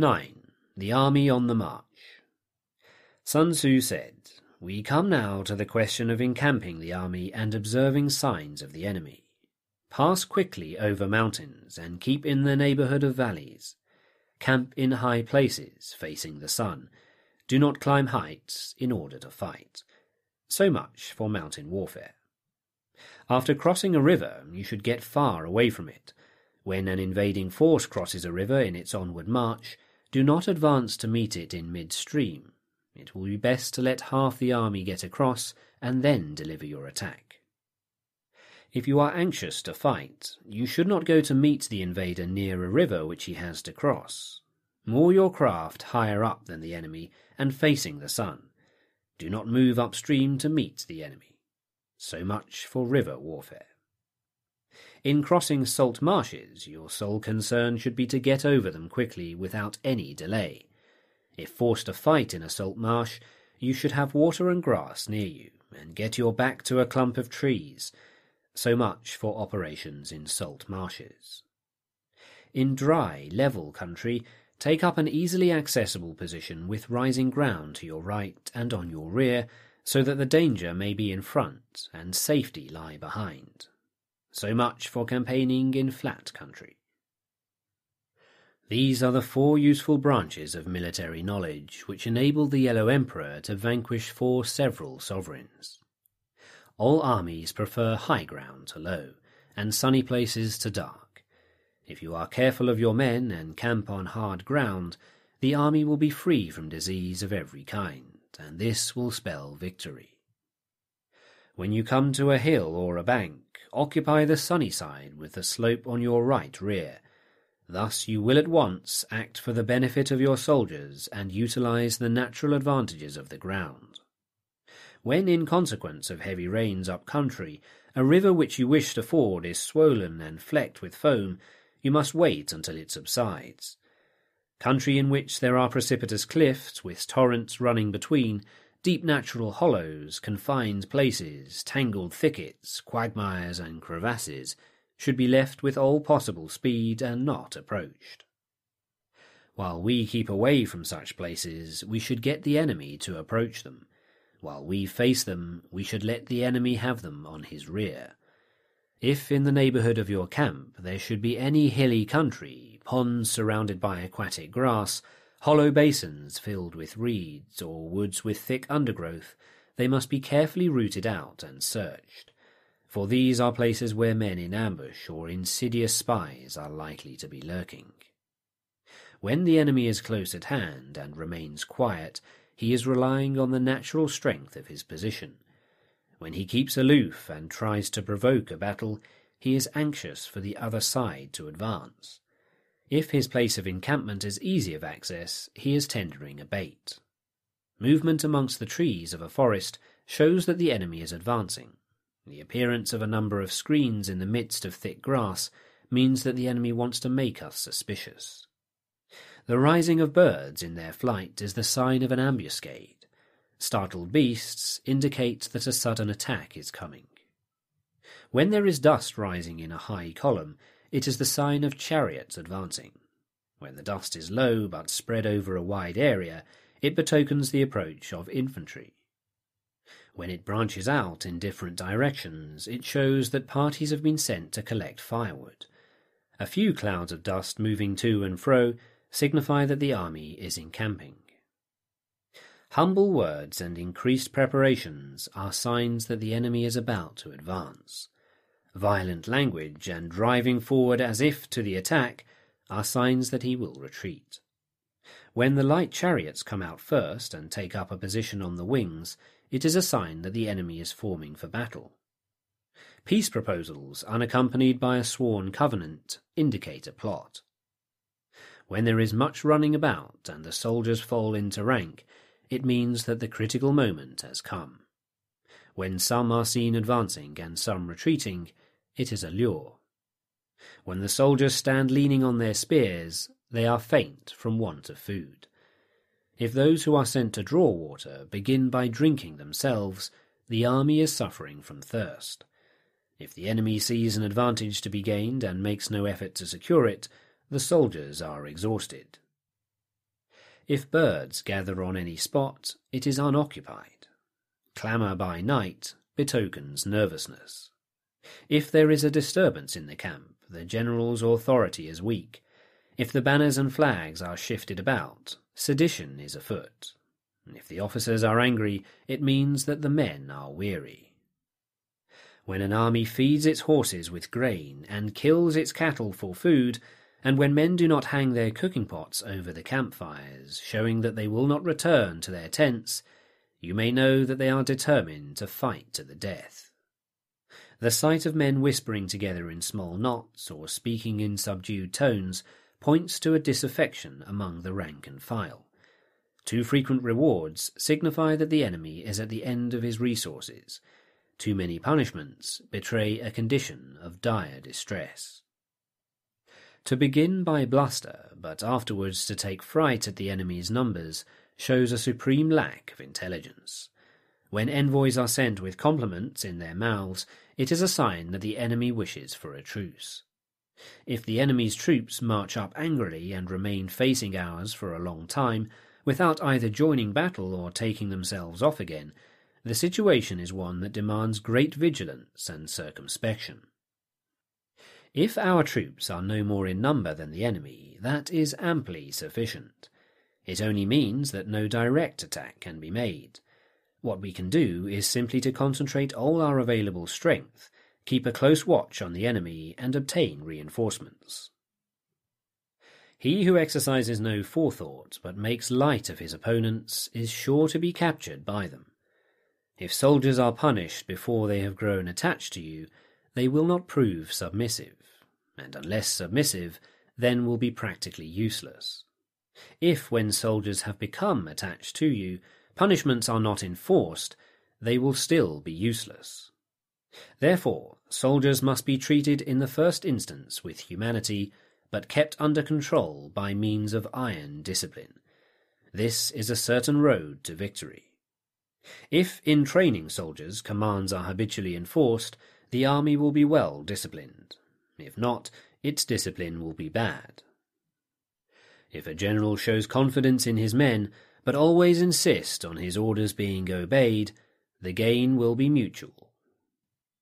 9. The Army on the March. Sun Tzu said, We come now to the question of encamping the army and observing signs of the enemy. Pass quickly over mountains and keep in the neighborhood of valleys. Camp in high places, facing the sun. Do not climb heights in order to fight. So much for mountain warfare. After crossing a river, you should get far away from it. When an invading force crosses a river in its onward march, do not advance to meet it in midstream. It will be best to let half the army get across and then deliver your attack. If you are anxious to fight, you should not go to meet the invader near a river which he has to cross. Moor your craft higher up than the enemy and facing the sun. Do not move upstream to meet the enemy. So much for river warfare. In crossing salt marshes, your sole concern should be to get over them quickly without any delay. If forced to fight in a salt marsh, you should have water and grass near you, and get your back to a clump of trees. So much for operations in salt marshes. In dry, level country, take up an easily accessible position with rising ground to your right and on your rear, so that the danger may be in front and safety lie behind. So much for campaigning in flat country. These are the four useful branches of military knowledge which enabled the Yellow Emperor to vanquish four several sovereigns. All armies prefer high ground to low, and sunny places to dark. If you are careful of your men and camp on hard ground, the army will be free from disease of every kind and this will spell victory. When you come to a hill or a bank, occupy the sunny side with the slope on your right rear. Thus you will at once act for the benefit of your soldiers and utilize the natural advantages of the ground. When, in consequence of heavy rains up country, a river which you wish to ford is swollen and flecked with foam, you must wait until it subsides. Country in which there are precipitous cliffs with torrents running between, deep natural hollows, confined places, tangled thickets, quagmires, and crevasses, should be left with all possible speed and not approached. While we keep away from such places, we should get the enemy to approach them. While we face them, we should let the enemy have them on his rear. If in the neighbourhood of your camp there should be any hilly country, ponds surrounded by aquatic grass, hollow basins filled with reeds, or woods with thick undergrowth, they must be carefully rooted out and searched, for these are places where men in ambush or insidious spies are likely to be lurking. When the enemy is close at hand and remains quiet, he is relying on the natural strength of his position, when he keeps aloof and tries to provoke a battle, he is anxious for the other side to advance. If his place of encampment is easy of access, he is tendering a bait. Movement amongst the trees of a forest shows that the enemy is advancing. The appearance of a number of screens in the midst of thick grass means that the enemy wants to make us suspicious. The rising of birds in their flight is the sign of an ambuscade. Startled beasts indicate that a sudden attack is coming. When there is dust rising in a high column, it is the sign of chariots advancing. When the dust is low but spread over a wide area, it betokens the approach of infantry. When it branches out in different directions, it shows that parties have been sent to collect firewood. A few clouds of dust moving to and fro signify that the army is encamping. Humble words and increased preparations are signs that the enemy is about to advance. Violent language and driving forward as if to the attack are signs that he will retreat. When the light chariots come out first and take up a position on the wings, it is a sign that the enemy is forming for battle. Peace proposals, unaccompanied by a sworn covenant, indicate a plot. When there is much running about and the soldiers fall into rank, it means that the critical moment has come. When some are seen advancing and some retreating, it is a lure. When the soldiers stand leaning on their spears, they are faint from want of food. If those who are sent to draw water begin by drinking themselves, the army is suffering from thirst. If the enemy sees an advantage to be gained and makes no effort to secure it, the soldiers are exhausted. If birds gather on any spot, it is unoccupied. Clamour by night betokens nervousness. If there is a disturbance in the camp, the general's authority is weak. If the banners and flags are shifted about, sedition is afoot. If the officers are angry, it means that the men are weary. When an army feeds its horses with grain and kills its cattle for food, and when men do not hang their cooking pots over the campfires, showing that they will not return to their tents, you may know that they are determined to fight to the death. The sight of men whispering together in small knots or speaking in subdued tones points to a disaffection among the rank and file. Too frequent rewards signify that the enemy is at the end of his resources. Too many punishments betray a condition of dire distress. To begin by bluster, but afterwards to take fright at the enemy's numbers, shows a supreme lack of intelligence. When envoys are sent with compliments in their mouths, it is a sign that the enemy wishes for a truce. If the enemy's troops march up angrily and remain facing ours for a long time, without either joining battle or taking themselves off again, the situation is one that demands great vigilance and circumspection. If our troops are no more in number than the enemy, that is amply sufficient. It only means that no direct attack can be made. What we can do is simply to concentrate all our available strength, keep a close watch on the enemy, and obtain reinforcements. He who exercises no forethought, but makes light of his opponents, is sure to be captured by them. If soldiers are punished before they have grown attached to you, they will not prove submissive, and unless submissive, then will be practically useless. If, when soldiers have become attached to you, punishments are not enforced, they will still be useless. Therefore, soldiers must be treated in the first instance with humanity, but kept under control by means of iron discipline. This is a certain road to victory. If in training soldiers commands are habitually enforced, the army will be well disciplined. If not, its discipline will be bad. If a general shows confidence in his men, but always insist on his orders being obeyed, the gain will be mutual.